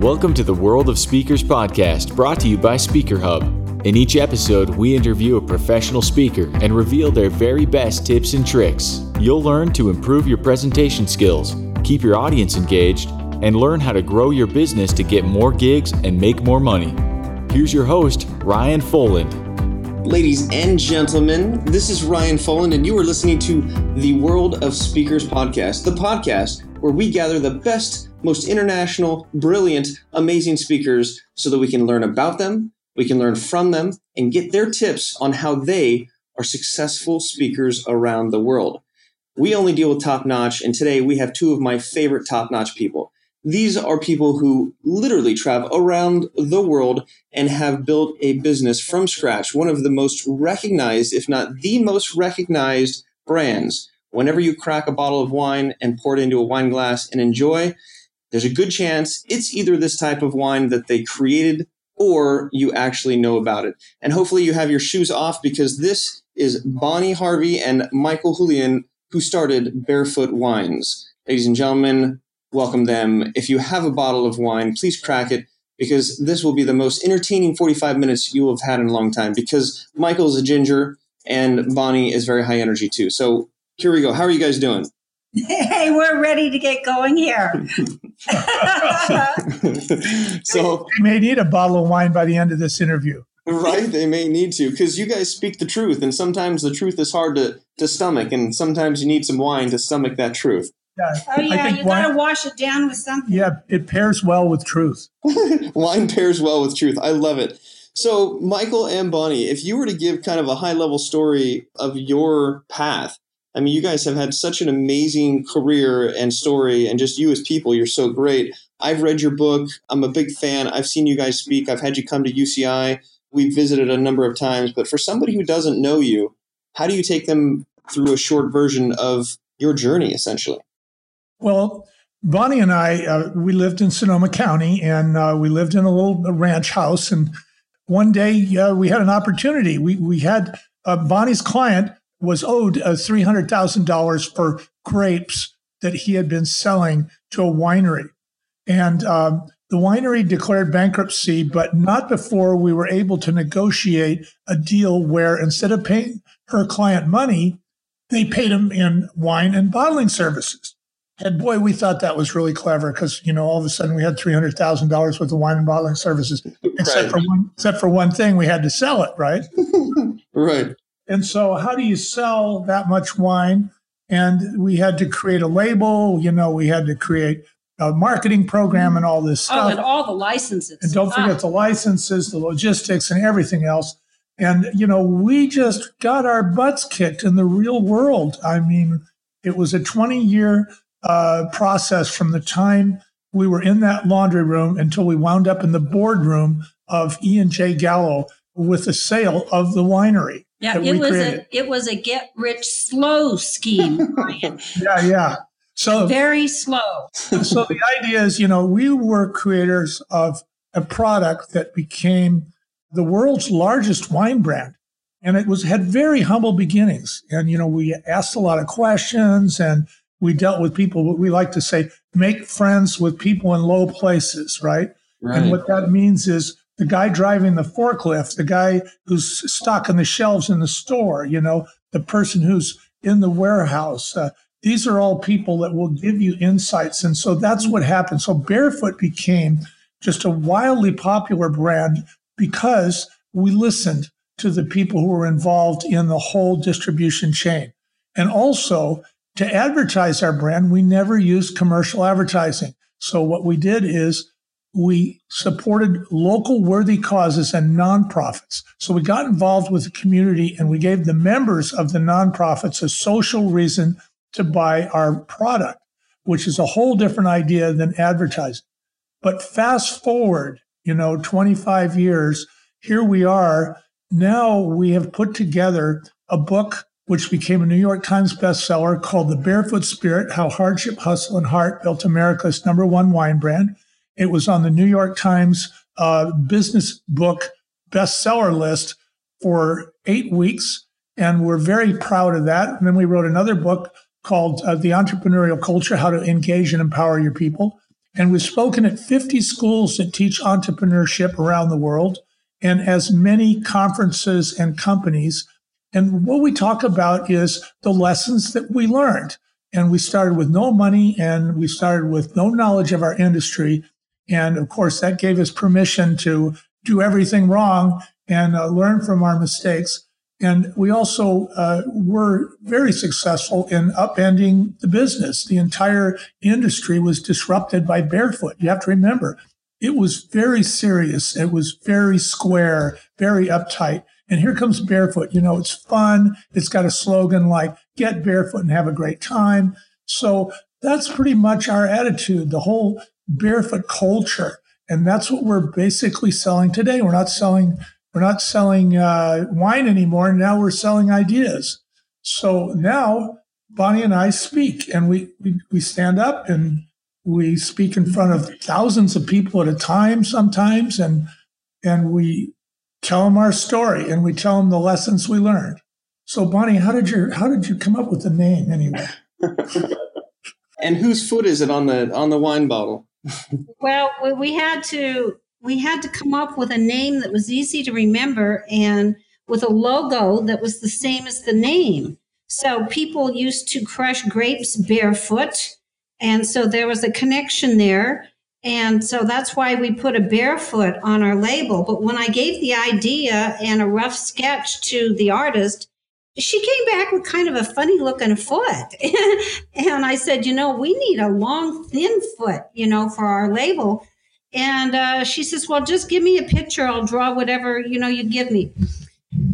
Welcome to the World of Speakers podcast, brought to you by Speaker Hub. In each episode, we interview a professional speaker and reveal their very best tips and tricks. You'll learn to improve your presentation skills, keep your audience engaged, and learn how to grow your business to get more gigs and make more money. Here's your host, Ryan Foland. Ladies and gentlemen, this is Ryan Foland, and you are listening to the World of Speakers podcast, the podcast where we gather the best most international, brilliant, amazing speakers so that we can learn about them, we can learn from them, and get their tips on how they are successful speakers around the world. We only deal with top notch, and today we have two of my favorite top notch people. These are people who literally travel around the world and have built a business from scratch, one of the most recognized, if not the most recognized brands. Whenever you crack a bottle of wine and pour it into a wine glass and enjoy, there's a good chance it's either this type of wine that they created or you actually know about it. And hopefully you have your shoes off because this is Bonnie Harvey and Michael Houlihan who started Barefoot Wines. Ladies and gentlemen, welcome them. If you have a bottle of wine, please crack it because this will be the most entertaining 45 minutes you will have had in a long time because Michael's a ginger and Bonnie is very high energy too. So here we go. How are you guys doing? Hey, we're ready to get going here. so they may need a bottle of wine by the end of this interview. Right, they may need to because you guys speak the truth, and sometimes the truth is hard to, to stomach, and sometimes you need some wine to stomach that truth. Yeah, oh yeah, you wine, gotta wash it down with something. Yeah, it pairs well with truth. wine pairs well with truth. I love it. So, Michael and Bonnie, if you were to give kind of a high level story of your path, I mean, you guys have had such an amazing career and story, and just you as people, you're so great. I've read your book. I'm a big fan. I've seen you guys speak. I've had you come to UCI. We've visited a number of times. But for somebody who doesn't know you, how do you take them through a short version of your journey, essentially? Well, Bonnie and I, uh, we lived in Sonoma County, and uh, we lived in a little ranch house. And one day, uh, we had an opportunity. We we had uh, Bonnie's client was owed uh, $300,000 for grapes that he had been selling to a winery. And um, the winery declared bankruptcy, but not before we were able to negotiate a deal where instead of paying her client money, they paid him in wine and bottling services. And boy, we thought that was really clever because you know all of a sudden we had three hundred thousand dollars worth of wine and bottling services, except right. for one, except for one thing, we had to sell it, right? right. And so, how do you sell that much wine? And we had to create a label, you know, we had to create a marketing program and all this stuff. Oh, and all the licenses. And don't forget ah. the licenses, the logistics, and everything else. And, you know, we just got our butts kicked in the real world. I mean, it was a 20 year uh, process from the time we were in that laundry room until we wound up in the boardroom of E and J Gallo with the sale of the winery. Yeah, it was created. a it was a get rich slow scheme. yeah, yeah. So very slow. so the idea is, you know, we were creators of a product that became the world's largest wine brand. And it was had very humble beginnings. And you know, we asked a lot of questions and we dealt with people what we like to say, make friends with people in low places, right? right? And what that means is the guy driving the forklift, the guy who's stocking the shelves in the store, you know, the person who's in the warehouse. Uh, these are all people that will give you insights. And so that's what happened. So Barefoot became just a wildly popular brand because we listened to the people who were involved in the whole distribution chain. And also to advertise our brand, we never used commercial advertising. So what we did is we supported local worthy causes and nonprofits. So we got involved with the community and we gave the members of the nonprofits a social reason to buy our product, which is a whole different idea than advertising. But fast forward, you know, 25 years, here we are. Now we have put together a book which became a New York Times bestseller called The Barefoot Spirit How Hardship, Hustle, and Heart Built America's Number One Wine Brand. It was on the New York Times uh, business book bestseller list for eight weeks. And we're very proud of that. And then we wrote another book called uh, The Entrepreneurial Culture How to Engage and Empower Your People. And we've spoken at 50 schools that teach entrepreneurship around the world and as many conferences and companies. And what we talk about is the lessons that we learned. And we started with no money and we started with no knowledge of our industry. And of course, that gave us permission to do everything wrong and uh, learn from our mistakes. And we also uh, were very successful in upending the business. The entire industry was disrupted by barefoot. You have to remember, it was very serious. It was very square, very uptight. And here comes barefoot. You know, it's fun. It's got a slogan like get barefoot and have a great time. So that's pretty much our attitude, the whole barefoot culture. And that's what we're basically selling today. We're not selling we're not selling uh, wine anymore. Now we're selling ideas. So now Bonnie and I speak and we, we, we stand up and we speak in front of thousands of people at a time sometimes. And, and we tell them our story and we tell them the lessons we learned. So Bonnie, how did you, how did you come up with the name anyway? and whose foot is it on the, on the wine bottle? Well, we had to we had to come up with a name that was easy to remember and with a logo that was the same as the name. So people used to crush grapes barefoot. And so there was a connection there. And so that's why we put a barefoot on our label. But when I gave the idea and a rough sketch to the artist, she came back with kind of a funny looking foot. and I said, you know, we need a long, thin foot, you know, for our label. And uh, she says, Well, just give me a picture. I'll draw whatever, you know, you give me.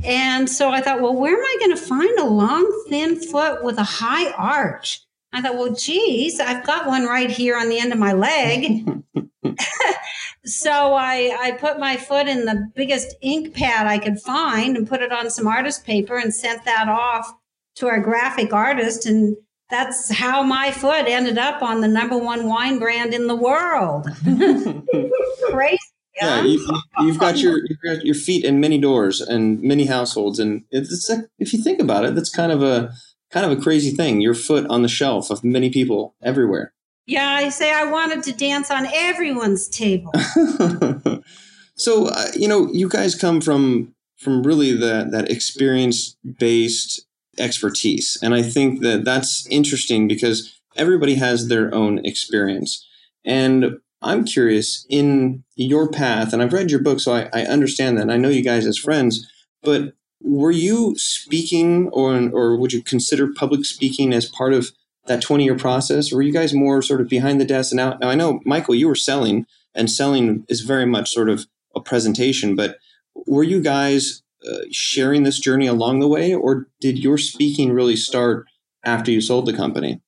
And so I thought, Well, where am I going to find a long, thin foot with a high arch? I thought, Well, geez, I've got one right here on the end of my leg. so I, I put my foot in the biggest ink pad I could find and put it on some artist paper and sent that off to our graphic artist. And that's how my foot ended up on the number one wine brand in the world. Crazy. Yeah, you, have got your you've got your feet in many doors and many households, and it's if you think about it, that's kind of a kind of a crazy thing. Your foot on the shelf of many people everywhere. Yeah, I say I wanted to dance on everyone's table. so uh, you know, you guys come from from really that that experience based expertise. And I think that that's interesting because everybody has their own experience. And I'm curious in your path, and I've read your book, so I, I understand that. And I know you guys as friends, but were you speaking or, or would you consider public speaking as part of that 20 year process? Were you guys more sort of behind the desk and out? Now, I know, Michael, you were selling, and selling is very much sort of a presentation, but were you guys uh, sharing this journey along the way, or did your speaking really start after you sold the company?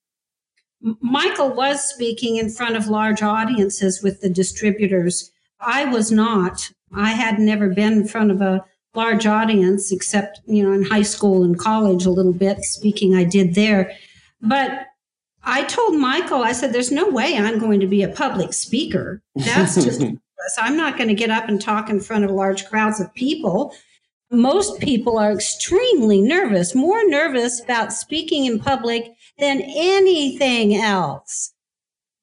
Michael was speaking in front of large audiences with the distributors. I was not. I had never been in front of a large audience except, you know, in high school and college a little bit speaking I did there. But I told Michael, I said, there's no way I'm going to be a public speaker. That's just, I'm not going to get up and talk in front of large crowds of people most people are extremely nervous, more nervous about speaking in public than anything else.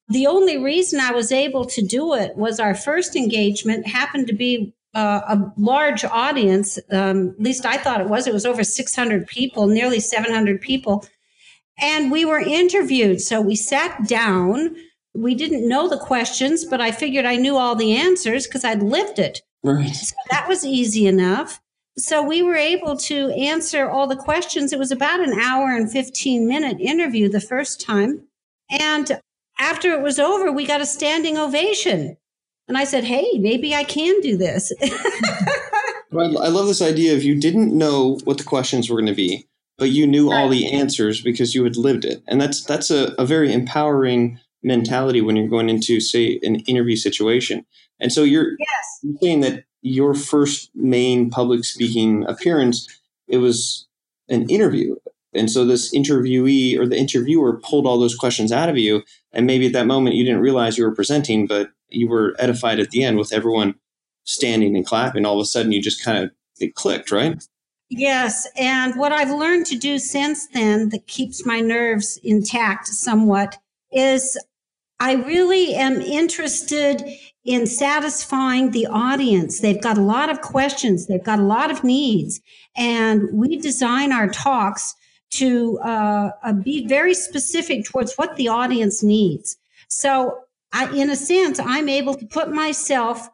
The only reason I was able to do it was our first engagement happened to be uh, a large audience. Um, at least I thought it was. It was over 600 people, nearly 700 people. And we were interviewed. So we sat down. We didn't know the questions, but I figured I knew all the answers because I'd lived it. Right. So that was easy enough so we were able to answer all the questions. It was about an hour and 15 minute interview the first time. And after it was over, we got a standing ovation. And I said, Hey, maybe I can do this. well, I love this idea of you didn't know what the questions were going to be, but you knew all the answers because you had lived it. And that's that's a, a very empowering mentality when you're going into, say, an interview situation. And so you're, yes. you're saying that your first main public speaking appearance, it was an interview. And so this interviewee or the interviewer pulled all those questions out of you. And maybe at that moment you didn't realize you were presenting, but you were edified at the end with everyone standing and clapping. All of a sudden you just kind of, it clicked, right? Yes. And what I've learned to do since then that keeps my nerves intact somewhat is I really am interested in satisfying the audience. They've got a lot of questions, they've got a lot of needs, and we design our talks to uh, uh, be very specific towards what the audience needs. So, I, in a sense, I'm able to put myself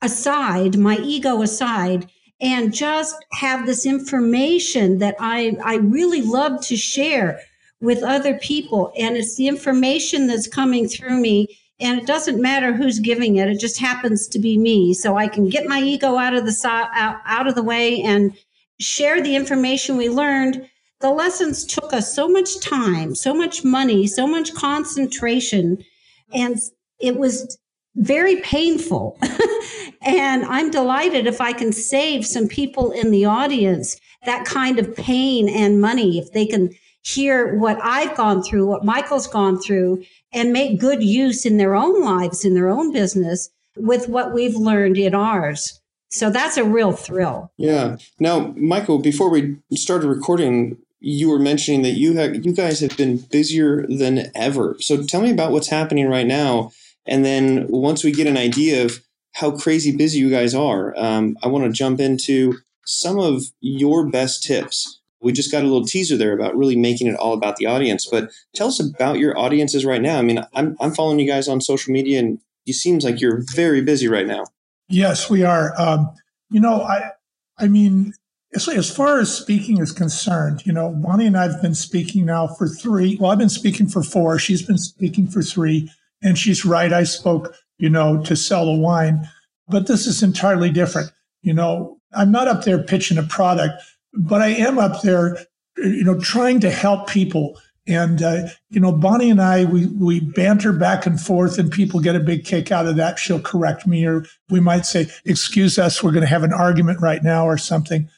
aside, my ego aside, and just have this information that I, I really love to share with other people. And it's the information that's coming through me. And it doesn't matter who's giving it. It just happens to be me. So I can get my ego out of the out, out of the way and share the information we learned. The lessons took us so much time, so much money, so much concentration. And it was very painful. and I'm delighted if I can save some people in the audience that kind of pain and money, if they can hear what I've gone through, what Michael's gone through, and make good use in their own lives, in their own business with what we've learned in ours. So that's a real thrill. Yeah. Now, Michael, before we started recording, you were mentioning that you have you guys have been busier than ever. So tell me about what's happening right now and then once we get an idea of how crazy busy you guys are, um, I want to jump into some of your best tips. We just got a little teaser there about really making it all about the audience. But tell us about your audiences right now. I mean, I'm, I'm following you guys on social media, and it seems like you're very busy right now. Yes, we are. Um, you know, I, I mean, as, as far as speaking is concerned, you know, Bonnie and I've been speaking now for three. Well, I've been speaking for four. She's been speaking for three. And she's right. I spoke, you know, to sell the wine, but this is entirely different. You know, I'm not up there pitching a product, but I am up there, you know, trying to help people. And, uh, you know, Bonnie and I, we, we banter back and forth and people get a big kick out of that. She'll correct me or we might say, excuse us, we're going to have an argument right now or something.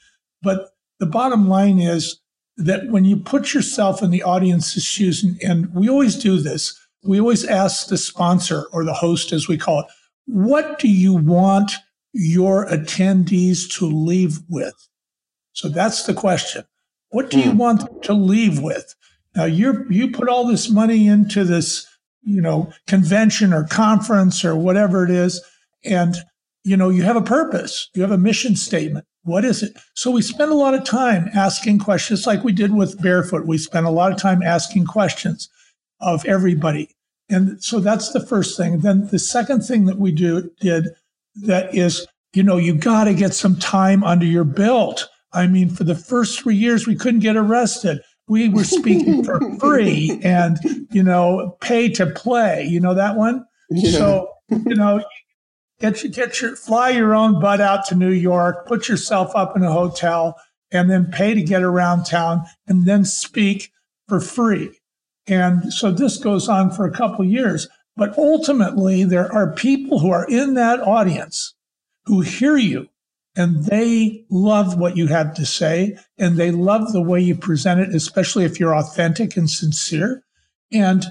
But the bottom line is that when you put yourself in the audience's shoes, and, and we always do this, we always ask the sponsor or the host, as we call it, what do you want your attendees to leave with? So that's the question. What do you hmm. want to leave with? Now you you put all this money into this, you know, convention or conference or whatever it is, and you know, you have a purpose, you have a mission statement. What is it? So we spend a lot of time asking questions like we did with Barefoot. We spent a lot of time asking questions of everybody. And so that's the first thing. Then the second thing that we do did that is, you know, you got to get some time under your belt. I mean, for the first three years, we couldn't get arrested. We were speaking for free and, you know, pay to play. You know that one? Yeah. So, you know, get your, get your, fly your own butt out to New York, put yourself up in a hotel, and then pay to get around town and then speak for free. And so this goes on for a couple of years. But ultimately, there are people who are in that audience who hear you and they love what you have to say and they love the way you present it, especially if you're authentic and sincere. And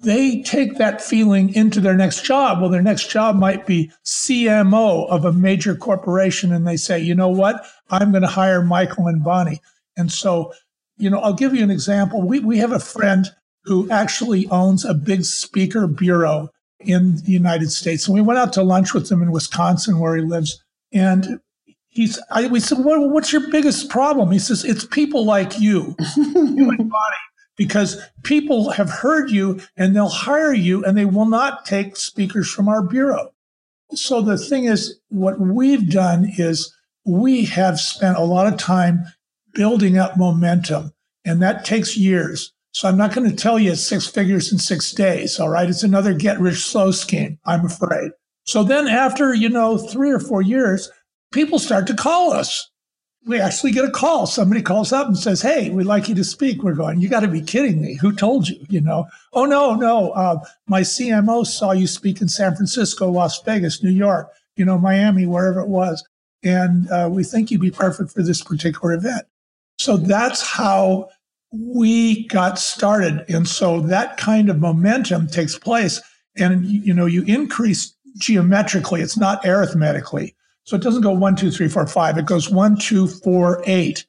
they take that feeling into their next job. Well, their next job might be CMO of a major corporation. And they say, you know what? I'm going to hire Michael and Bonnie. And so, you know, I'll give you an example. We, we have a friend who actually owns a big speaker bureau in the United States. And we went out to lunch with him in Wisconsin, where he lives. And he's, I, we said, well, what's your biggest problem? He says, it's people like you, and Bonnie, because people have heard you and they'll hire you and they will not take speakers from our bureau. So the thing is, what we've done is we have spent a lot of time building up momentum, and that takes years. So I'm not going to tell you six figures in six days. All right. It's another get rich slow scheme, I'm afraid. So then after, you know, three or four years, people start to call us. We actually get a call. Somebody calls up and says, Hey, we'd like you to speak. We're going, You got to be kidding me. Who told you? You know, oh, no, no. Uh, my CMO saw you speak in San Francisco, Las Vegas, New York, you know, Miami, wherever it was. And uh, we think you'd be perfect for this particular event. So that's how we got started. And so that kind of momentum takes place. And, you know, you increase geometrically, it's not arithmetically. So it doesn't go one, two, three, four, five. It goes one, two, four, eight.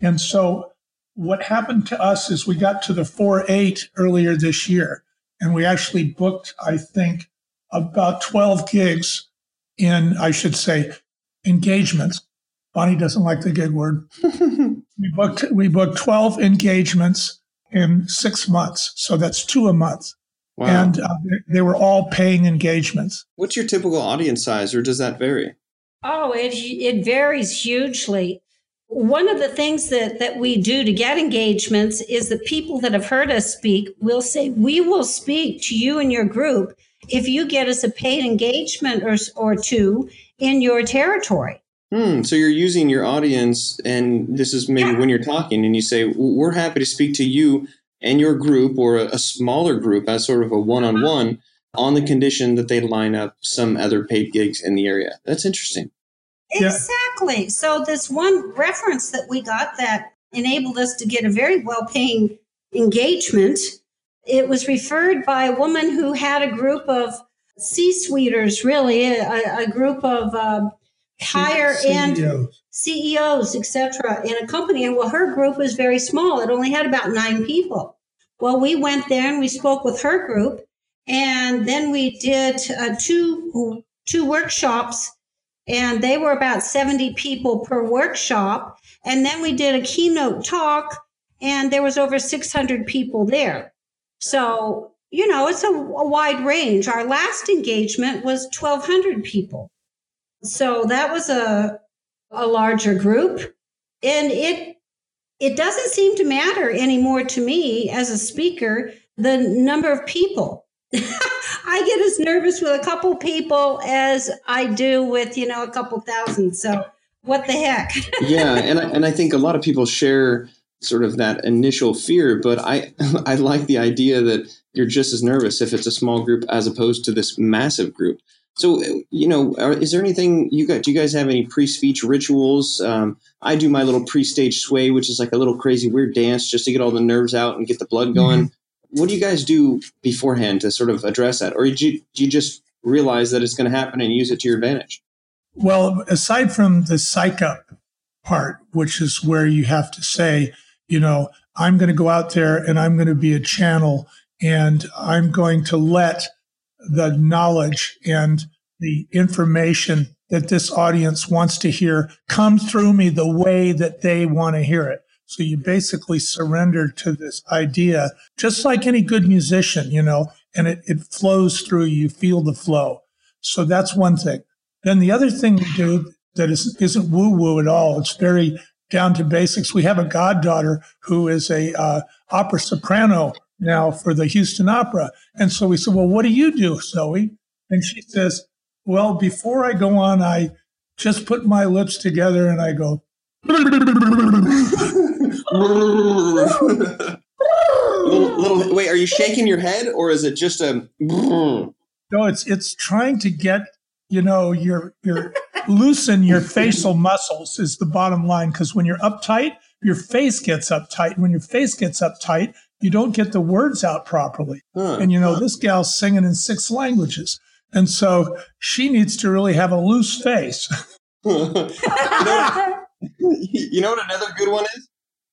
And so what happened to us is we got to the four, eight earlier this year. And we actually booked, I think, about 12 gigs in, I should say, engagements. Bonnie doesn't like the gig word. we booked we booked 12 engagements in six months. So that's two a month. Wow. And uh, they were all paying engagements. What's your typical audience size, or does that vary? Oh, it, it varies hugely. One of the things that, that we do to get engagements is the people that have heard us speak will say, We will speak to you and your group if you get us a paid engagement or, or two in your territory. Hmm. So you're using your audience, and this is maybe yeah. when you're talking, and you say, "We're happy to speak to you and your group, or a, a smaller group, as sort of a one-on-one, on the condition that they line up some other paid gigs in the area." That's interesting. Exactly. Yeah. So this one reference that we got that enabled us to get a very well-paying engagement. It was referred by a woman who had a group of C-suiters, really, a, a group of uh, higher end CEOs, etc., in a company. And well, her group was very small. It only had about nine people. Well, we went there and we spoke with her group, and then we did uh, two two workshops, and they were about seventy people per workshop. And then we did a keynote talk, and there was over six hundred people there. So you know, it's a, a wide range. Our last engagement was twelve hundred people. So that was a a larger group and it it doesn't seem to matter anymore to me as a speaker the number of people. I get as nervous with a couple people as I do with, you know, a couple thousand. So what the heck? yeah, and I, and I think a lot of people share sort of that initial fear, but I I like the idea that you're just as nervous if it's a small group as opposed to this massive group. So, you know, is there anything you got? Do you guys have any pre-speech rituals? Um, I do my little pre-stage sway, which is like a little crazy weird dance just to get all the nerves out and get the blood going. Mm-hmm. What do you guys do beforehand to sort of address that, or do you, do you just realize that it's going to happen and use it to your advantage? Well, aside from the psych up part, which is where you have to say, you know, I'm going to go out there and I'm going to be a channel and I'm going to let the knowledge and the information that this audience wants to hear come through me the way that they want to hear it. So you basically surrender to this idea, just like any good musician, you know, and it, it flows through you, feel the flow. So that's one thing. Then the other thing we do that is, isn't woo woo at all. It's very down to basics. We have a goddaughter who is a uh, opera soprano now for the Houston Opera. And so we said, Well, what do you do, Zoe? And she says, Well, before I go on, I just put my lips together and I go, little, little, wait, are you shaking your head or is it just a no, it's it's trying to get, you know, your your loosen your facial muscles is the bottom line. Because when you're uptight, your face gets uptight. When your face gets uptight, you don't get the words out properly. Huh. And you know, this gal's singing in six languages. And so she needs to really have a loose face. you, know, you know what another good one is?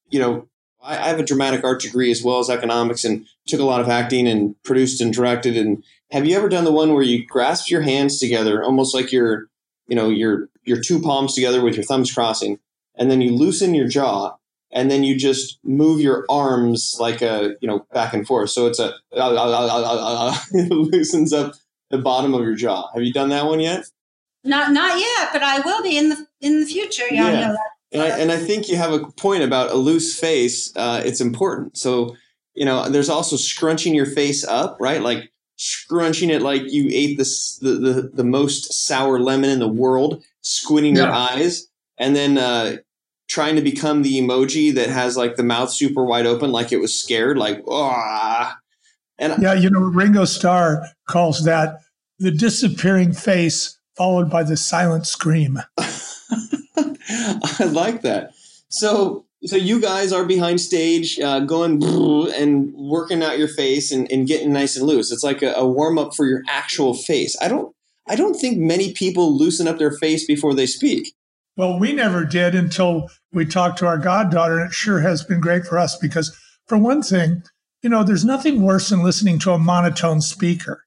You know, I, I have a dramatic art degree as well as economics and took a lot of acting and produced and directed. And have you ever done the one where you grasp your hands together, almost like your, you know, your your two palms together with your thumbs crossing, and then you loosen your jaw and then you just move your arms like a you know back and forth. So it's a it loosens up the bottom of your jaw. Have you done that one yet? Not not yet, but I will be in the in the future. Yeah, yeah. And I, and I think you have a point about a loose face. Uh, it's important. So you know, there's also scrunching your face up, right? Like scrunching it like you ate this the the, the most sour lemon in the world, squinting yeah. your eyes, and then uh, trying to become the emoji that has like the mouth super wide open, like it was scared, like ah. And yeah, you know, Ringo Starr calls that the disappearing face followed by the silent scream. I like that. So, so you guys are behind stage, uh, going and working out your face and, and, getting nice and loose. It's like a, a warm up for your actual face. I don't, I don't think many people loosen up their face before they speak. Well, we never did until we talked to our goddaughter, and it sure has been great for us because, for one thing, you know, there's nothing worse than listening to a monotone speaker.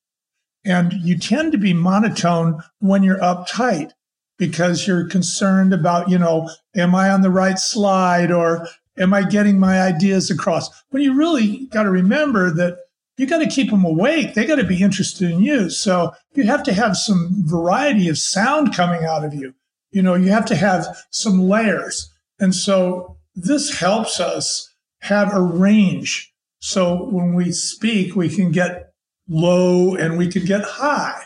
And you tend to be monotone when you're uptight because you're concerned about, you know, am I on the right slide or am I getting my ideas across? But you really got to remember that you got to keep them awake. They got to be interested in you. So you have to have some variety of sound coming out of you. You know, you have to have some layers. And so this helps us have a range. So when we speak, we can get low and we can get high.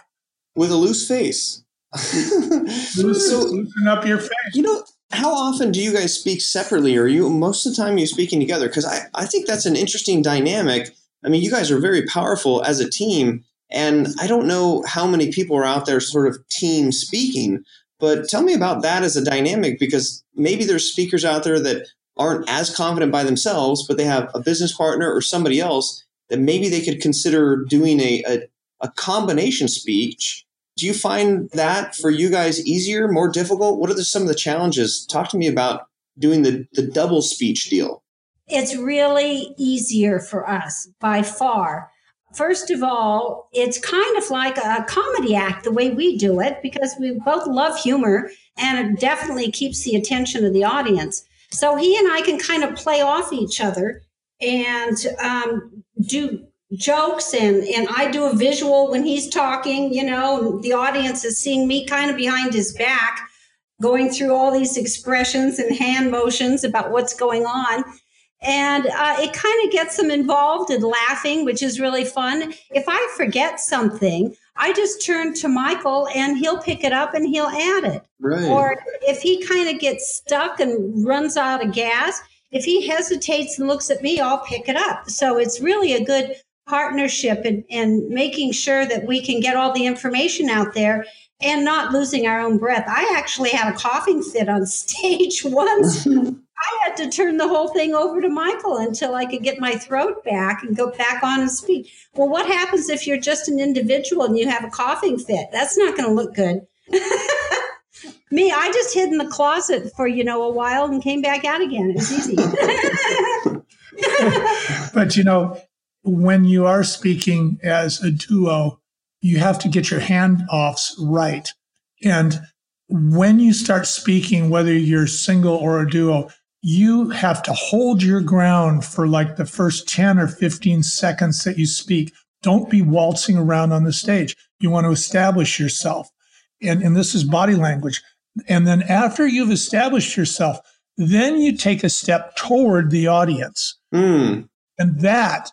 With a loose face. Loose, so, loosen up your face. You know, how often do you guys speak separately or you most of the time you're speaking together? Because I, I think that's an interesting dynamic. I mean, you guys are very powerful as a team. And I don't know how many people are out there sort of team speaking, but tell me about that as a dynamic because maybe there's speakers out there that aren't as confident by themselves, but they have a business partner or somebody else that maybe they could consider doing a, a, a combination speech. Do you find that for you guys easier, more difficult? What are the, some of the challenges? Talk to me about doing the, the double speech deal. It's really easier for us by far. First of all, it's kind of like a comedy act the way we do it because we both love humor and it definitely keeps the attention of the audience. So he and I can kind of play off each other and um, do jokes and and I do a visual when he's talking, you know, the audience is seeing me kind of behind his back going through all these expressions and hand motions about what's going on. And uh, it kind of gets them involved in laughing, which is really fun. If I forget something, I just turn to Michael and he'll pick it up and he'll add it. Right. Or if he kind of gets stuck and runs out of gas, if he hesitates and looks at me, I'll pick it up. So it's really a good partnership and, and making sure that we can get all the information out there and not losing our own breath. I actually had a coughing fit on stage once. I had to turn the whole thing over to Michael until I could get my throat back and go back on and speak. Well, what happens if you're just an individual and you have a coughing fit? That's not going to look good. Me, I just hid in the closet for, you know, a while and came back out again. It was easy. but, you know, when you are speaking as a duo, you have to get your handoffs right. And when you start speaking, whether you're single or a duo, you have to hold your ground for like the first 10 or 15 seconds that you speak. Don't be waltzing around on the stage. You want to establish yourself. And, and this is body language. And then after you've established yourself, then you take a step toward the audience. Mm. And that,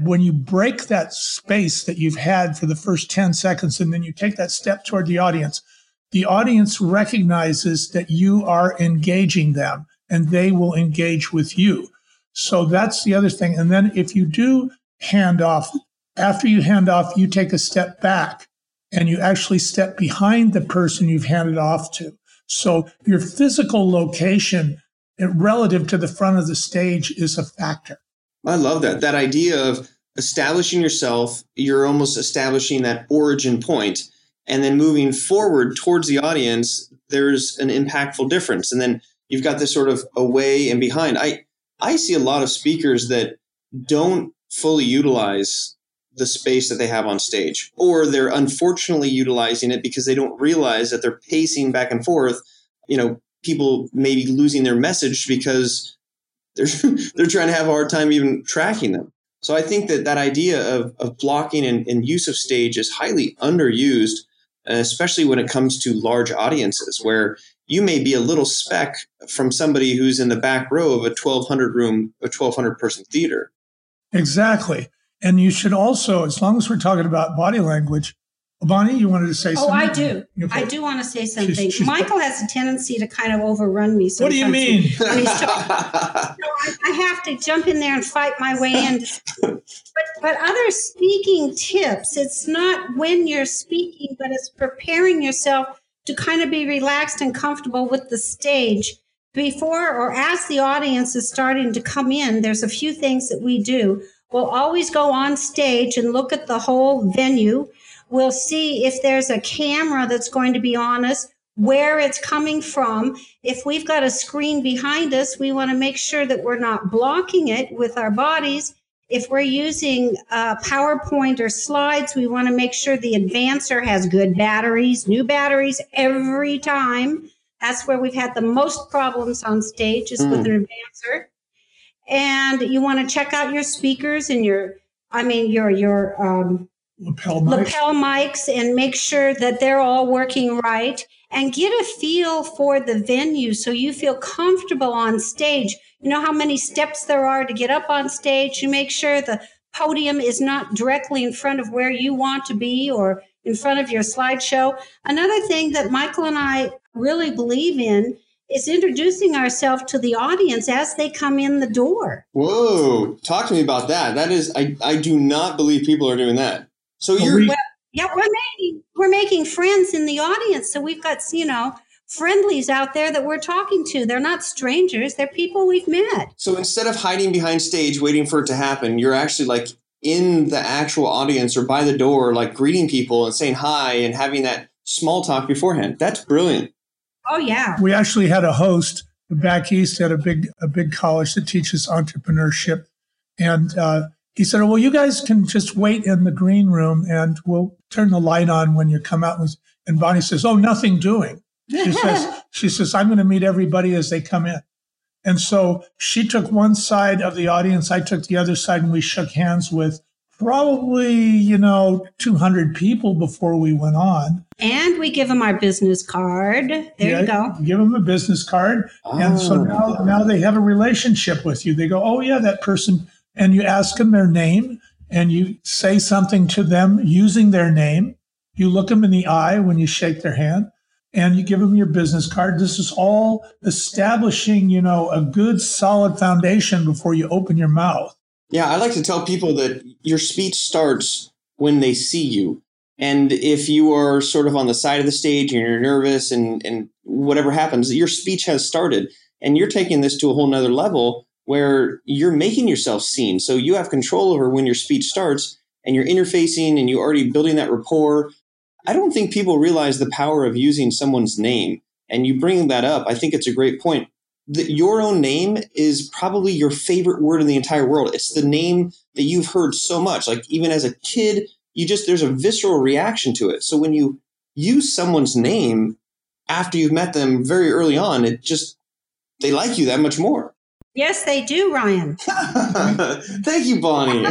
when you break that space that you've had for the first 10 seconds, and then you take that step toward the audience, the audience recognizes that you are engaging them and they will engage with you. So that's the other thing. And then if you do hand off, after you hand off, you take a step back and you actually step behind the person you've handed off to. So your physical location eh, relative to the front of the stage is a factor. I love that. That idea of establishing yourself, you're almost establishing that origin point, and then moving forward towards the audience, there's an impactful difference. And then you've got this sort of away and behind. I I see a lot of speakers that don't fully utilize the space that they have on stage, or they're unfortunately utilizing it because they don't realize that they're pacing back and forth. You know, people maybe losing their message because they're they're trying to have a hard time even tracking them. So I think that that idea of, of blocking and, and use of stage is highly underused, especially when it comes to large audiences where you may be a little speck from somebody who's in the back row of a 1200 room, a 1200 person theater. Exactly. And you should also, as long as we're talking about body language, Bonnie, you wanted to say oh, something? Oh i do. Okay. I do want to say something. She's- she's- Michael has a tendency to kind of overrun me. What do you mean? when he's talking. No, I, I have to jump in there and fight my way in. But, but other speaking tips, it's not when you're speaking, but it's preparing yourself to kind of be relaxed and comfortable with the stage. Before or as the audience is starting to come in, there's a few things that we do. We'll always go on stage and look at the whole venue. We'll see if there's a camera that's going to be on us, where it's coming from. If we've got a screen behind us, we want to make sure that we're not blocking it with our bodies. If we're using uh, PowerPoint or slides, we want to make sure the advancer has good batteries, new batteries every time. That's where we've had the most problems on stage is mm. with an advancer. And you want to check out your speakers and your, I mean, your, your, um, lapel mics. lapel mics and make sure that they're all working right and get a feel for the venue so you feel comfortable on stage. You know how many steps there are to get up on stage. You make sure the podium is not directly in front of where you want to be or in front of your slideshow. Another thing that Michael and I really believe in is introducing ourselves to the audience as they come in the door. Whoa, talk to me about that. That is, I, I do not believe people are doing that. So you're. Well, yeah, we're making we're making friends in the audience. So we've got you know friendlies out there that we're talking to. They're not strangers. They're people we've met. So instead of hiding behind stage waiting for it to happen, you're actually like in the actual audience or by the door, like greeting people and saying hi and having that small talk beforehand. That's brilliant. Oh yeah. We actually had a host back east at a big a big college that teaches entrepreneurship, and uh, he said, "Well, you guys can just wait in the green room, and we'll turn the light on when you come out." And Bonnie says, "Oh, nothing doing." She says, "She says I'm going to meet everybody as they come in." And so she took one side of the audience, I took the other side, and we shook hands with probably, you know, 200 people before we went on. And we give them our business card. There yeah, you go. Give them a business card. Oh. And so oh. now, now they have a relationship with you. They go, oh, yeah, that person. And you ask them their name and you say something to them using their name. You look them in the eye when you shake their hand and you give them your business card. This is all establishing, you know, a good solid foundation before you open your mouth. Yeah, I like to tell people that your speech starts when they see you. And if you are sort of on the side of the stage and you're nervous and, and whatever happens, your speech has started. And you're taking this to a whole nother level where you're making yourself seen. So you have control over when your speech starts and you're interfacing and you're already building that rapport. I don't think people realize the power of using someone's name. And you bring that up. I think it's a great point that your own name is probably your favorite word in the entire world. It's the name that you've heard so much. Like even as a kid, you just there's a visceral reaction to it. So when you use someone's name after you've met them very early on, it just they like you that much more. Yes, they do, Ryan. Thank you, Bonnie.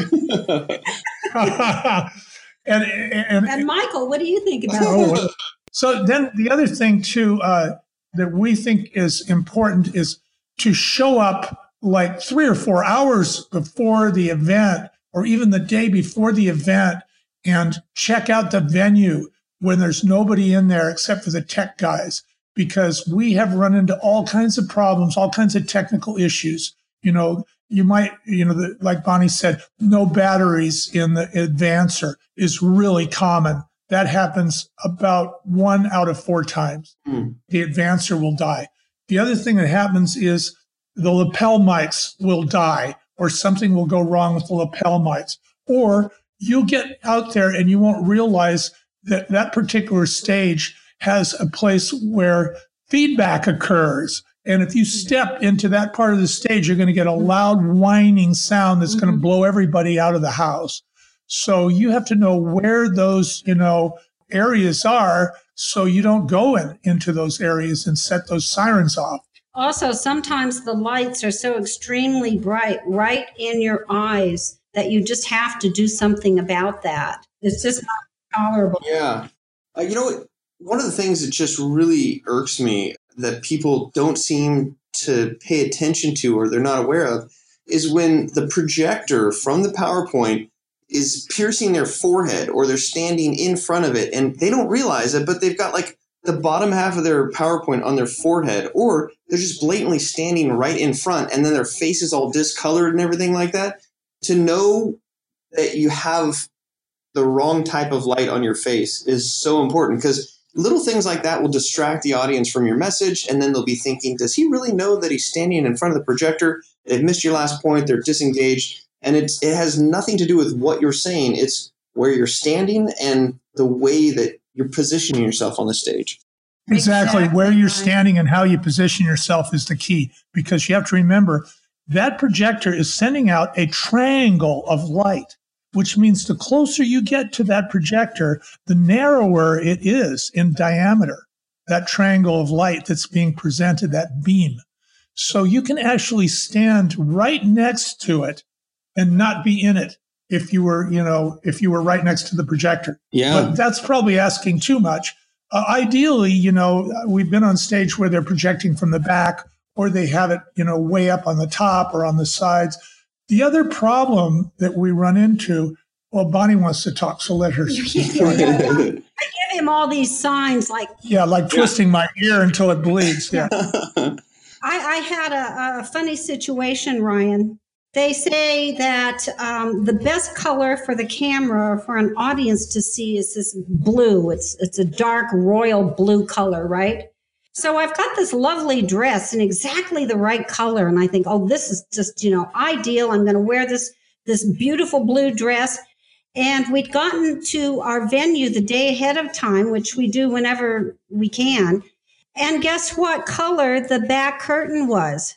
and, and, and Michael, what do you think about it? So then the other thing too, uh, that we think is important is to show up like three or four hours before the event or even the day before the event and check out the venue when there's nobody in there except for the tech guys because we have run into all kinds of problems, all kinds of technical issues. You know, you might, you know, the, like Bonnie said, no batteries in the advancer is really common. That happens about one out of four times. Mm. The advancer will die. The other thing that happens is the lapel mics will die or something will go wrong with the lapel mics. Or you'll get out there and you won't realize that that particular stage has a place where feedback occurs. And if you step into that part of the stage, you're going to get a loud whining sound that's mm-hmm. going to blow everybody out of the house. So you have to know where those, you know, areas are so you don't go in, into those areas and set those sirens off. Also, sometimes the lights are so extremely bright right in your eyes that you just have to do something about that. It's just not tolerable. Yeah. Uh, you know, one of the things that just really irks me that people don't seem to pay attention to or they're not aware of is when the projector from the PowerPoint is piercing their forehead or they're standing in front of it and they don't realize it, but they've got like the bottom half of their PowerPoint on their forehead, or they're just blatantly standing right in front and then their face is all discolored and everything like that. To know that you have the wrong type of light on your face is so important because little things like that will distract the audience from your message and then they'll be thinking, does he really know that he's standing in front of the projector? They've missed your last point, they're disengaged and it's it has nothing to do with what you're saying it's where you're standing and the way that you're positioning yourself on the stage exactly, exactly. where you're standing and how you position yourself is the key because you have to remember that projector is sending out a triangle of light, which means the closer you get to that projector, the narrower it is in diameter, that triangle of light that's being presented, that beam. So you can actually stand right next to it and not be in it if you were, you know, if you were right next to the projector. Yeah. But that's probably asking too much. Uh, ideally, you know, we've been on stage where they're projecting from the back or they have it, you know, way up on the top or on the sides. The other problem that we run into, well, Bonnie wants to talk, so let her. I give him all these signs like yeah, like twisting my ear until it bleeds. Yeah. I, I had a, a funny situation, Ryan. They say that um, the best color for the camera for an audience to see is this blue. It's it's a dark royal blue color, right? So I've got this lovely dress in exactly the right color, and I think, oh, this is just you know ideal. I'm going to wear this this beautiful blue dress. And we'd gotten to our venue the day ahead of time, which we do whenever we can. And guess what color the back curtain was?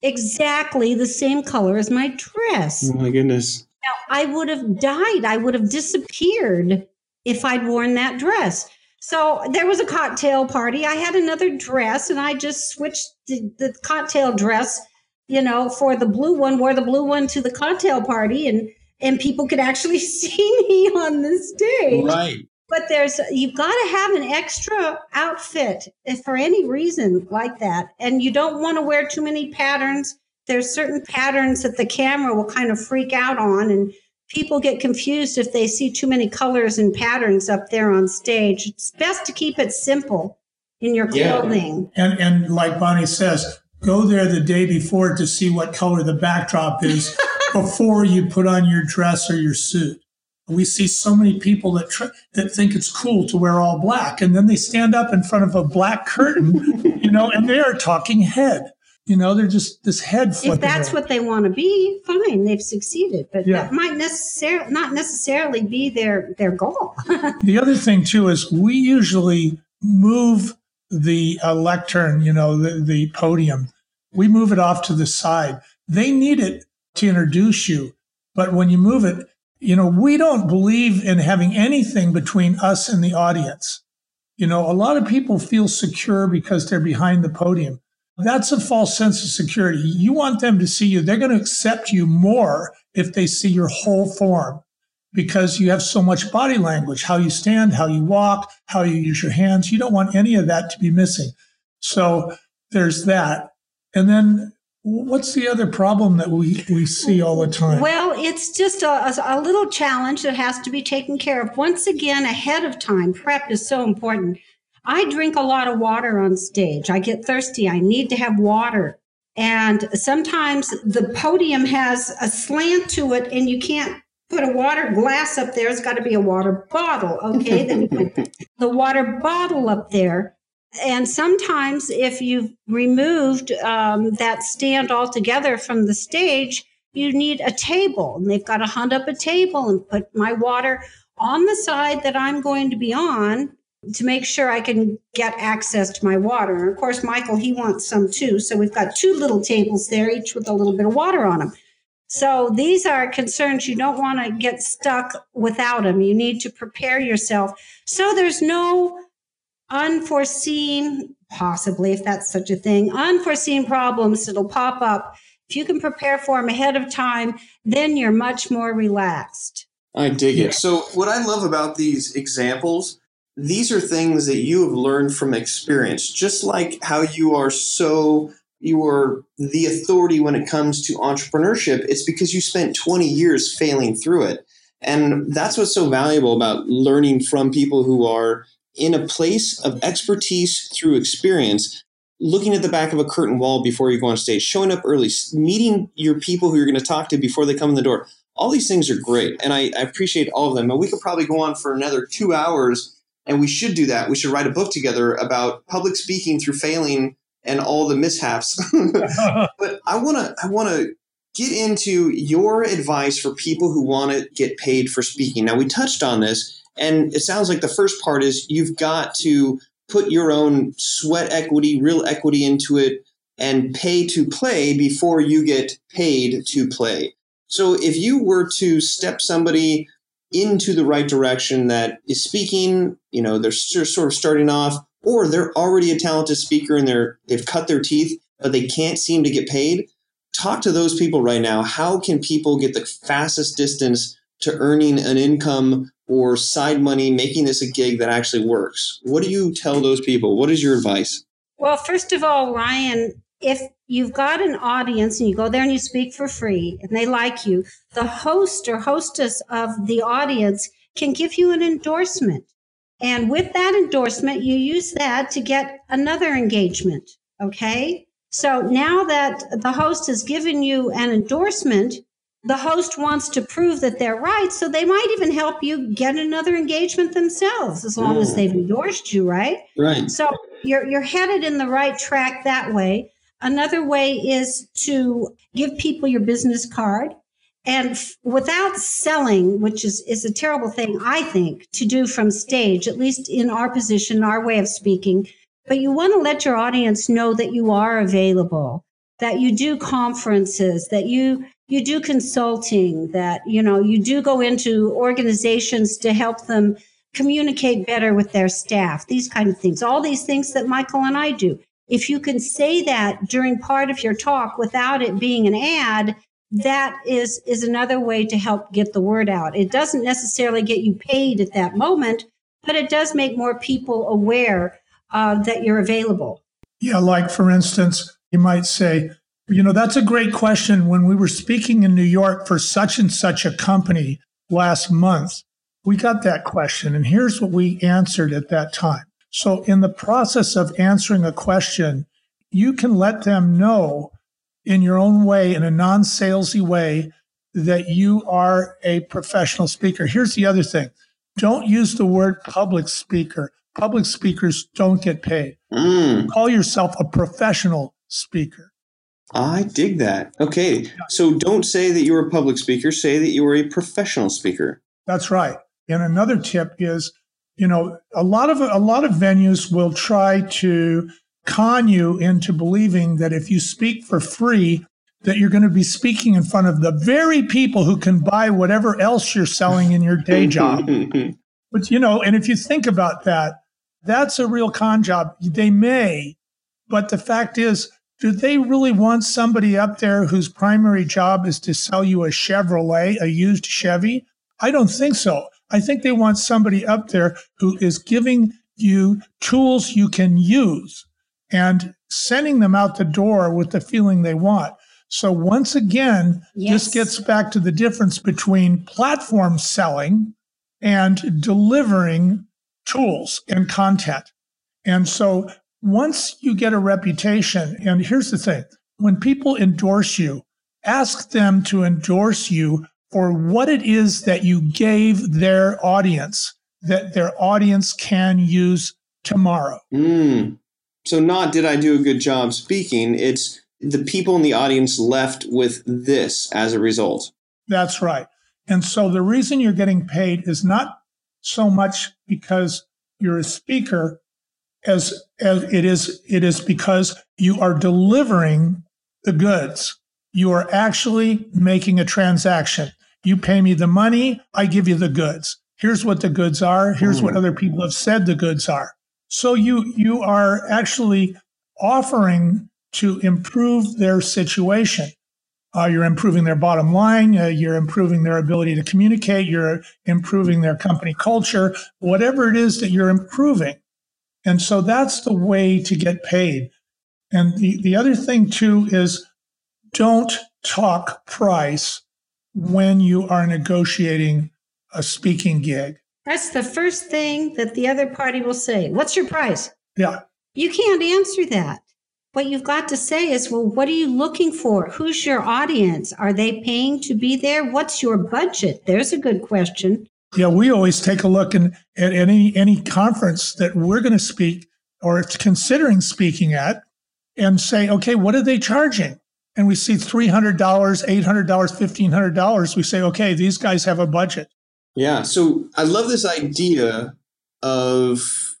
Exactly the same color as my dress. oh my goodness. Now, I would have died. I would have disappeared if I'd worn that dress. So there was a cocktail party. I had another dress and I just switched the, the cocktail dress, you know, for the blue one, wore the blue one to the cocktail party and and people could actually see me on the stage. Right. But there's you've got to have an extra outfit if for any reason like that, and you don't want to wear too many patterns. There's certain patterns that the camera will kind of freak out on, and people get confused if they see too many colors and patterns up there on stage. It's best to keep it simple in your Yeah. clothing. And and like Bonnie says, go there the day before to see what color the backdrop is before you put on your dress or your suit. We see so many people that tr- that think it's cool to wear all black, and then they stand up in front of a black curtain, you know, and they are talking head. You know, they're just this head. If that's what they want to be, fine, they've succeeded. But Yeah. that might necessarily not necessarily be their their goal. The other thing too is we usually move the uh, lectern, you know, the, the podium. We move it off to the side. They need it to introduce you, but when you move it, you know, we don't believe in having anything between us and the audience. You know, a lot of people feel secure because they're behind the podium. That's a false sense of security. You want them to see you. They're going to accept you more if they see your whole form because you have so much body language, how you stand, how you walk, how you use your hands. You don't want any of that to be missing. So there's that. And then what's the other problem that we, we see all the time? Well, it's just a, a little challenge that has to be taken care of. Once again, ahead of time, prep is so important. I drink a lot of water on stage. I get thirsty. I need to have water. And sometimes the podium has a slant to it, and you can't put a water glass up there. It's got to be a water bottle. Okay. then you put the water bottle up there. And sometimes, if you've removed um, that stand altogether from the stage, you need a table. And they've got to hunt up a table and put my water on the side that I'm going to be on to make sure I can get access to my water. And of course, Michael, he wants some too. So we've got two little tables there, each with a little bit of water on them. So these are concerns you don't want to get stuck without them. You need to prepare yourself. So there's no unforeseen, possibly if that's such a thing, unforeseen problems that'll pop up. If you can prepare for them ahead of time, then you're much more relaxed. I dig it. So, what I love about these examples, these are things that you have learned from experience, just like how you are so, you are the authority when it comes to entrepreneurship. It's because you spent 20 years failing through it. And that's what's so valuable about learning from people who are in a place of expertise through experience looking at the back of a curtain wall before you go on stage, showing up early, meeting your people who you're going to talk to before they come in the door. All these things are great, and I, I appreciate all of them. And we could probably go on for another two hours, and we should do that. We should write a book together about public speaking through failing and all the mishaps. but I want to I want to get into your advice for people who want to get paid for speaking. Now we touched on this, and it sounds like the first part is you've got to put your own sweat equity, real equity into it, and pay to play before you get paid to play. So if you were to step somebody into the right direction that is speaking, you know, they're sort of starting off, or they're already a talented speaker and they're they've cut their teeth, but they can't seem to get paid. Talk to those people right now. How can people get the fastest distance to earning an income or side money, making this a gig that actually works? What do you tell those people? What is your advice? Well, first of all, Ryan, if you've got an audience and you go there and you speak for free and they like you, the host or hostess of the audience can give you an endorsement. And with that endorsement, you use that to get another engagement. Okay. So now that the host has given you an endorsement, the host wants to prove that they're right. So they might even help you get another engagement themselves as long as they've endorsed you, right? Right. So you're, you're headed in the right track that way. Another way is to give people your business card and f- without selling, which is, is a terrible thing, I think, to do from stage, at least in our position, our way of speaking. But you want to let your audience know that you are available, that you do conferences, that you you do consulting, that you know you do go into organizations to help them communicate better with their staff, these kind of things. All these things that Michael and I do. If you can say that during part of your talk without it being an ad, that is is another way to help get the word out. It doesn't necessarily get you paid at that moment, but it does make more people aware uh, that you're available. Yeah, like for instance, you might say, you know, that's a great question. When we were speaking in New York for such and such a company last month, we got that question, and here's what we answered at that time. So, in the process of answering a question, you can let them know in your own way, in a non salesy way, that you are a professional speaker. Here's the other thing don't use the word public speaker. Public speakers don't get paid. Mm. Call yourself a professional speaker. I dig that. Okay. So don't say that you're a public speaker, say that you are a professional speaker. That's right. And another tip is, you know, a lot of a lot of venues will try to con you into believing that if you speak for free, that you're going to be speaking in front of the very people who can buy whatever else you're selling in your day job. but you know, and if you think about that, that's a real con job. They may, but the fact is, do they really want somebody up there whose primary job is to sell you a Chevrolet, a used Chevy? I don't think so. I think they want somebody up there who is giving you tools you can use and sending them out the door with the feeling they want. So once again, Yes. this gets back to the difference between platform selling and delivering tools and content. And so once you get a reputation, and here's the thing when people endorse you, ask them to endorse you for what it is that you gave their audience that their audience can use tomorrow. Mm. So, not did I do a good job speaking, it's the people in the audience left with this as a result. That's right. And so the reason you're getting paid is not so much because you're a speaker as, as it is it is because you are delivering the goods. You are actually making a transaction. You pay me the money, I give you the goods. Here's what the goods are. Here's what other people have said the goods are. So you you are actually offering to improve their situation. Uh, you're improving their bottom line. Uh, you're improving their ability to communicate. You're improving their company culture, whatever it is that you're improving. And so that's the way to get paid. And the, the other thing too is don't talk price when you are negotiating a speaking gig. That's the first thing that the other party will say. What's your price? Yeah. You can't answer that. What you've got to say is, well, what are you looking for? Who's your audience? Are they paying to be there? What's your budget? There's a good question. Yeah, we always take a look in, at any any conference that we're going to speak or it's considering speaking at, and say, okay, what are they charging? And we see three hundred dollars, eight hundred dollars, fifteen hundred dollars. We say, okay, these guys have a budget. Yeah. So, I love this idea of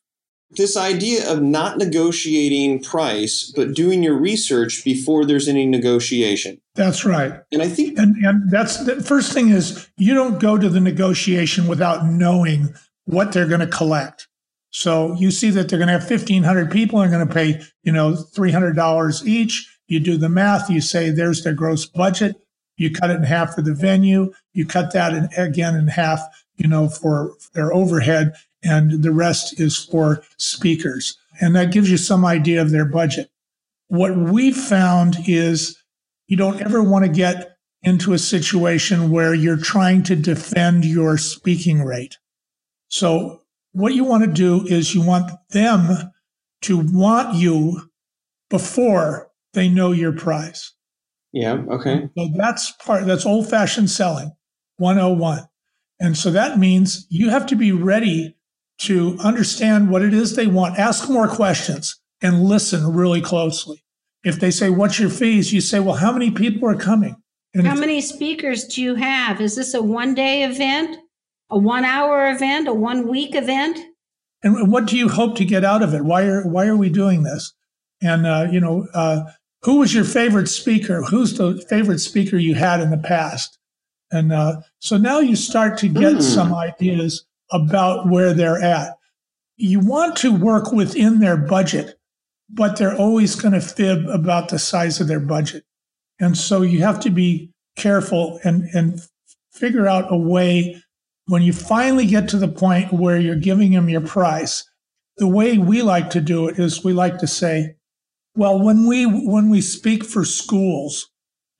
this idea of not negotiating price, but doing your research before there's any negotiation. That's right. And I think, and, and that's the first thing is you don't go to the negotiation without knowing what they're going to collect. So you see that they're going to have 1500 people are going to pay, you know, $300 each. You do the math. You say there's their gross budget. You cut it in half for the venue. You cut that in, again in half, you know, for their overhead and the rest is for speakers. And that gives you some idea of their budget. What we found is you don't ever want to get into a situation where you're trying to defend your speaking rate. So what you want to do is you want them to want you before they know your price. Yeah. Okay. So that's part, that's old fashioned selling 101. And so that means you have to be ready to understand what it is they want, ask more questions, and listen really closely. If they say, What's your fees? You say, Well, how many people are coming? And how many speakers do you have? Is this a one day event, a one hour event, a one week event? And what do you hope to get out of it? Why are, why are we doing this? And, uh, you know, uh, who was your favorite speaker? Who's the favorite speaker you had in the past? And uh, so now you start to get mm. some ideas about where they're at. You want to work within their budget, but they're always going to fib about the size of their budget. And so you have to be careful and, and figure out a way when you finally get to the point where you're giving them your price. The way we like to do it is we like to say, well, when we when we speak for schools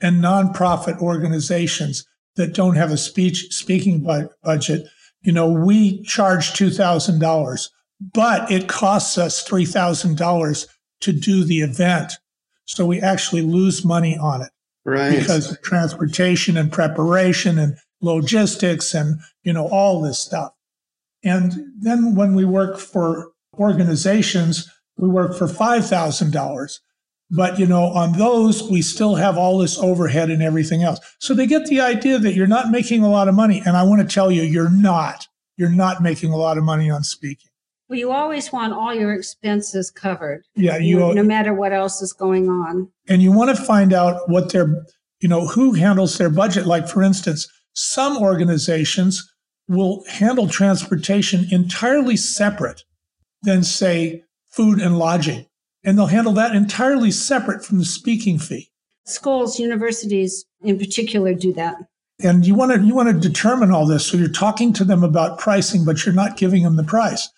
and nonprofit organizations that don't have a speech speaking budget, you know, we charge $2,000, but it costs us $3,000 to do the event. So we actually lose money on it. Right. Because of transportation and preparation and logistics and, you know, all this stuff. And then when we work for organizations, we work for $5,000. But, you know, on those, we still have all this overhead and everything else. So they get the idea that you're not making a lot of money. And I want to tell you, you're not. You're not making a lot of money on speaking. Well, you always want all your expenses covered. Yeah, you, no matter what else is going on. And you want to find out what their, you know, who handles their budget. Like, for instance, some organizations will handle transportation entirely separate than, say, food and lodging and they'll handle that entirely separate from the speaking fee. Schools, universities in particular do that. And you want to you want to determine all this. So you're talking to them about pricing, but you're not giving them the price.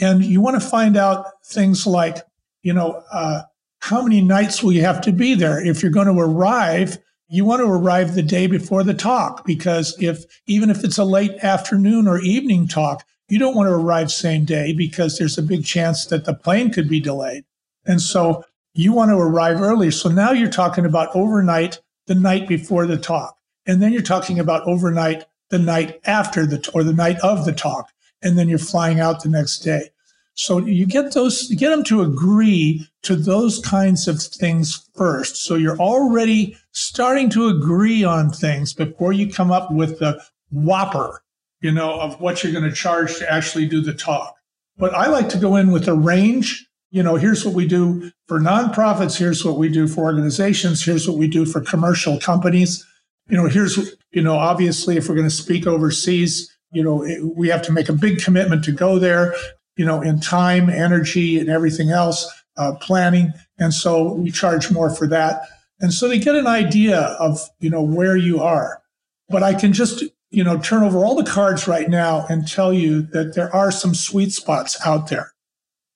And you want to find out things like, you know, uh, how many nights will you have to be there? If you're going to arrive, you want to arrive the day before the talk because if even if it's a late afternoon or evening talk, you don't want to arrive same day because there's a big chance that the plane could be delayed. And so you want to arrive early. So now you're talking about overnight the night before the talk. And then you're talking about overnight the night after the or the night of the talk. And then you're flying out the next day. So you get those, you get them to agree to those kinds of things first. So you're already starting to agree on things before you come up with the whopper, you know, of what you're going to charge to actually do the talk. But I like to go in with a range you know, here's what we do for nonprofits. Here's what we do for organizations. Here's what we do for commercial companies. You know, here's, you know, obviously, if we're going to speak overseas, you know, it, we have to make a big commitment to go there, you know, in time, energy, and everything else, uh, planning. And so we charge more for that. And so they get an idea of, you know, where you are. But I can just, you know, turn over all the cards right now and tell you that there are some sweet spots out there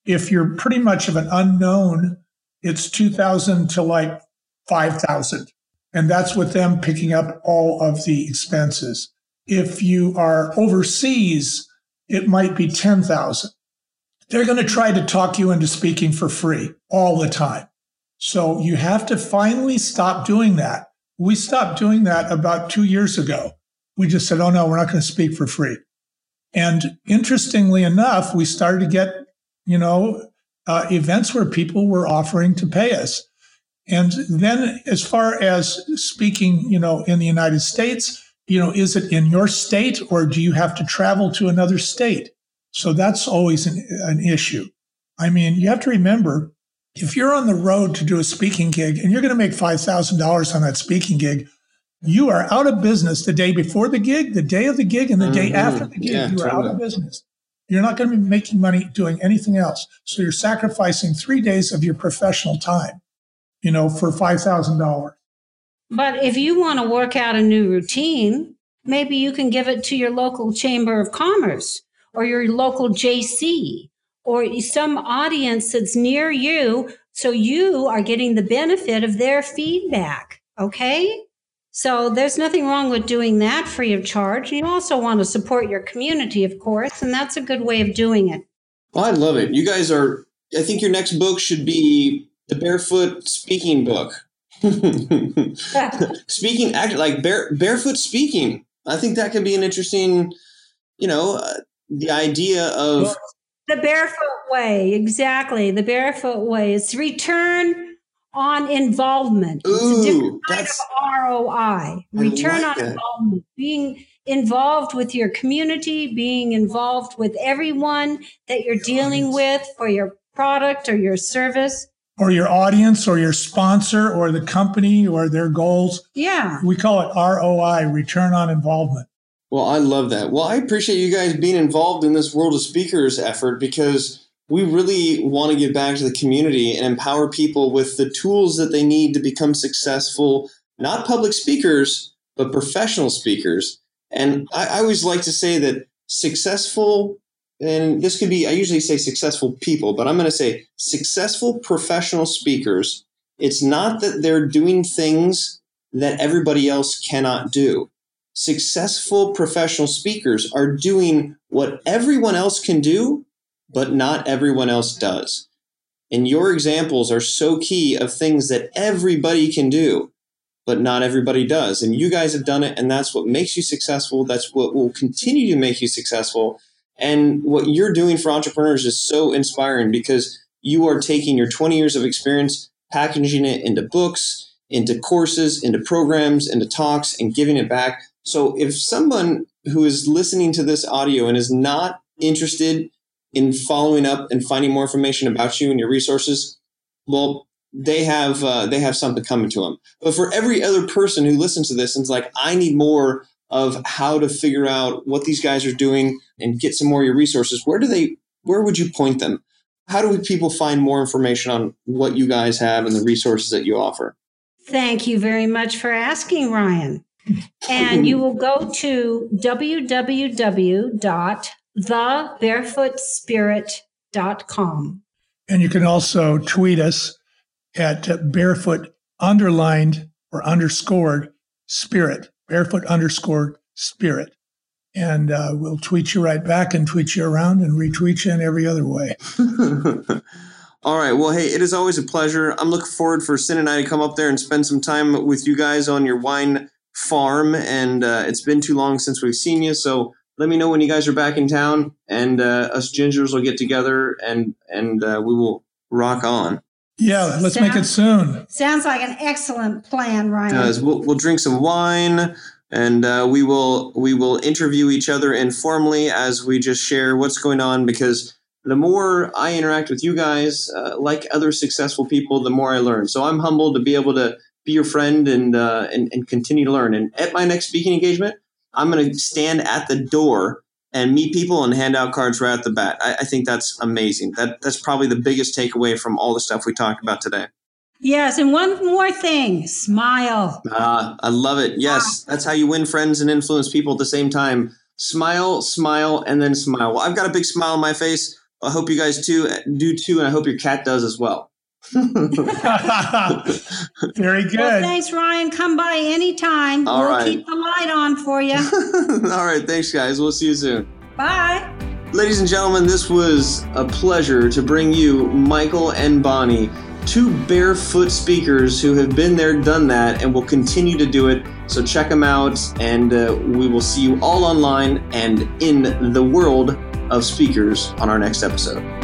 if you're pretty much of an unknown, it's 2000 to like 5000. And that's with them picking up all of the expenses. If you are overseas, it might be 10,000. They're going to try to talk you into speaking for free all the time. So you have to finally stop doing that. We stopped doing that about two years ago. We just said, oh no, we're not going to speak for free. And interestingly enough, we started to get you know, uh, events where people were offering to pay us. And then, as far as speaking, you know, in the United States, you know, is it in your state or do you have to travel to another state? So that's always an, an issue. I mean, you have to remember if you're on the road to do a speaking gig and you're going to make $5,000 on that speaking gig, you are out of business the day before the gig, the day of the gig, and the mm-hmm. day after the gig. Yeah, you are totally. out of business. You're not going to be making money doing anything else. So you're sacrificing three days of your professional time, you know, for $5,000. But if you want to work out a new routine, maybe you can give it to your local chamber of commerce or your local JC or some audience that's near you. So you are getting the benefit of their feedback. Okay. So there's nothing wrong with doing that free of charge. You also want to support your community, of course, and that's a good way of doing it. Well, I love it. You guys are, I think your next book should be the Barefoot Speaking book. speaking, act like bare, barefoot speaking. I think that could be an interesting, you know, uh, the idea of the barefoot way. Exactly. The barefoot way is return on involvement. Ooh, it's a different kind of ROI. Return like on that. involvement. Being involved with your community, being involved with everyone that you're dealing with for your product or your service. Or your audience or your sponsor or the company or their goals. Yeah. We call it ROI, return on involvement. Well, I love that. Well, I appreciate you guys being involved in this World of Speakers effort because we really want to give back to the community and empower people with the tools that they need to become successful, not public speakers, but professional speakers. And I, I always like to say that successful, and this could be, I usually say successful people, but I'm going to say successful professional speakers. It's not that they're doing things that everybody else cannot do successful professional speakers are doing what everyone else can do, but not everyone else does. And your examples are so key of things that everybody can do, but not everybody does. And you guys have done it, and that's what makes you successful. That's what will continue to make you successful. And what you're doing for entrepreneurs is so inspiring because you are taking your 20 years of experience, packaging it into books, into courses, into programs, into talks, and giving it back so if someone who is listening to this audio and is not interested in following up and finding more information about you and your resources, well, they have uh, they have something coming to them. But for every other person who listens to this and is like, I need more of how to figure out what these guys are doing and get some more of your resources, where do they where would you point them? How do people find more information on what you guys have and the resources that you offer? Thank you very much for asking, Ryan and you will go to www.thebarefootspirit.com. And you can also tweet us at barefoot underlined or underscored spirit, barefoot underscored spirit. And uh, we'll tweet you right back and tweet you around and retweet you in every other way. All right. Well, hey, it is always a pleasure. I'm looking forward for Sin and I to come up there and spend some time with you guys on your wine farm, and uh, it's been too long since we've seen you. So let me know when you guys are back in town, and uh, us gingers will get together and and uh, we will rock on. Yeah, let's sounds, make it soon. Sounds like an excellent plan, Ryan. Does we'll, we'll drink some wine, and uh, we will we will interview each other informally as we just share what's going on because the more I interact with you guys, uh, like other successful people, the more I learn. So I'm humbled to be able to be your friend and, uh, and, and continue to learn. And at my next speaking engagement, I'm going to stand at the door and meet people and hand out cards right at the bat. I, I, think that's amazing. That that's probably the biggest takeaway from all the stuff we talked about today. Yes, and one more thing: smile. Ah, I love it. Yes, that's how you win friends and influence people at the same time. Smile, smile, and then smile. Well, I've got a big smile on my face. I hope you guys too do too, and I hope your cat does as well. Very good. Well, thanks, Ryan. Come by anytime. All we'll right. keep the light on for you. All right. Thanks, guys. We'll see you soon. Bye. Ladies and gentlemen, this was a pleasure to bring you Michael and Bonnie, two barefoot speakers who have been there, done that, and will continue to do it. So check them out, and uh, we will see you all online and in the world of speakers on our next episode.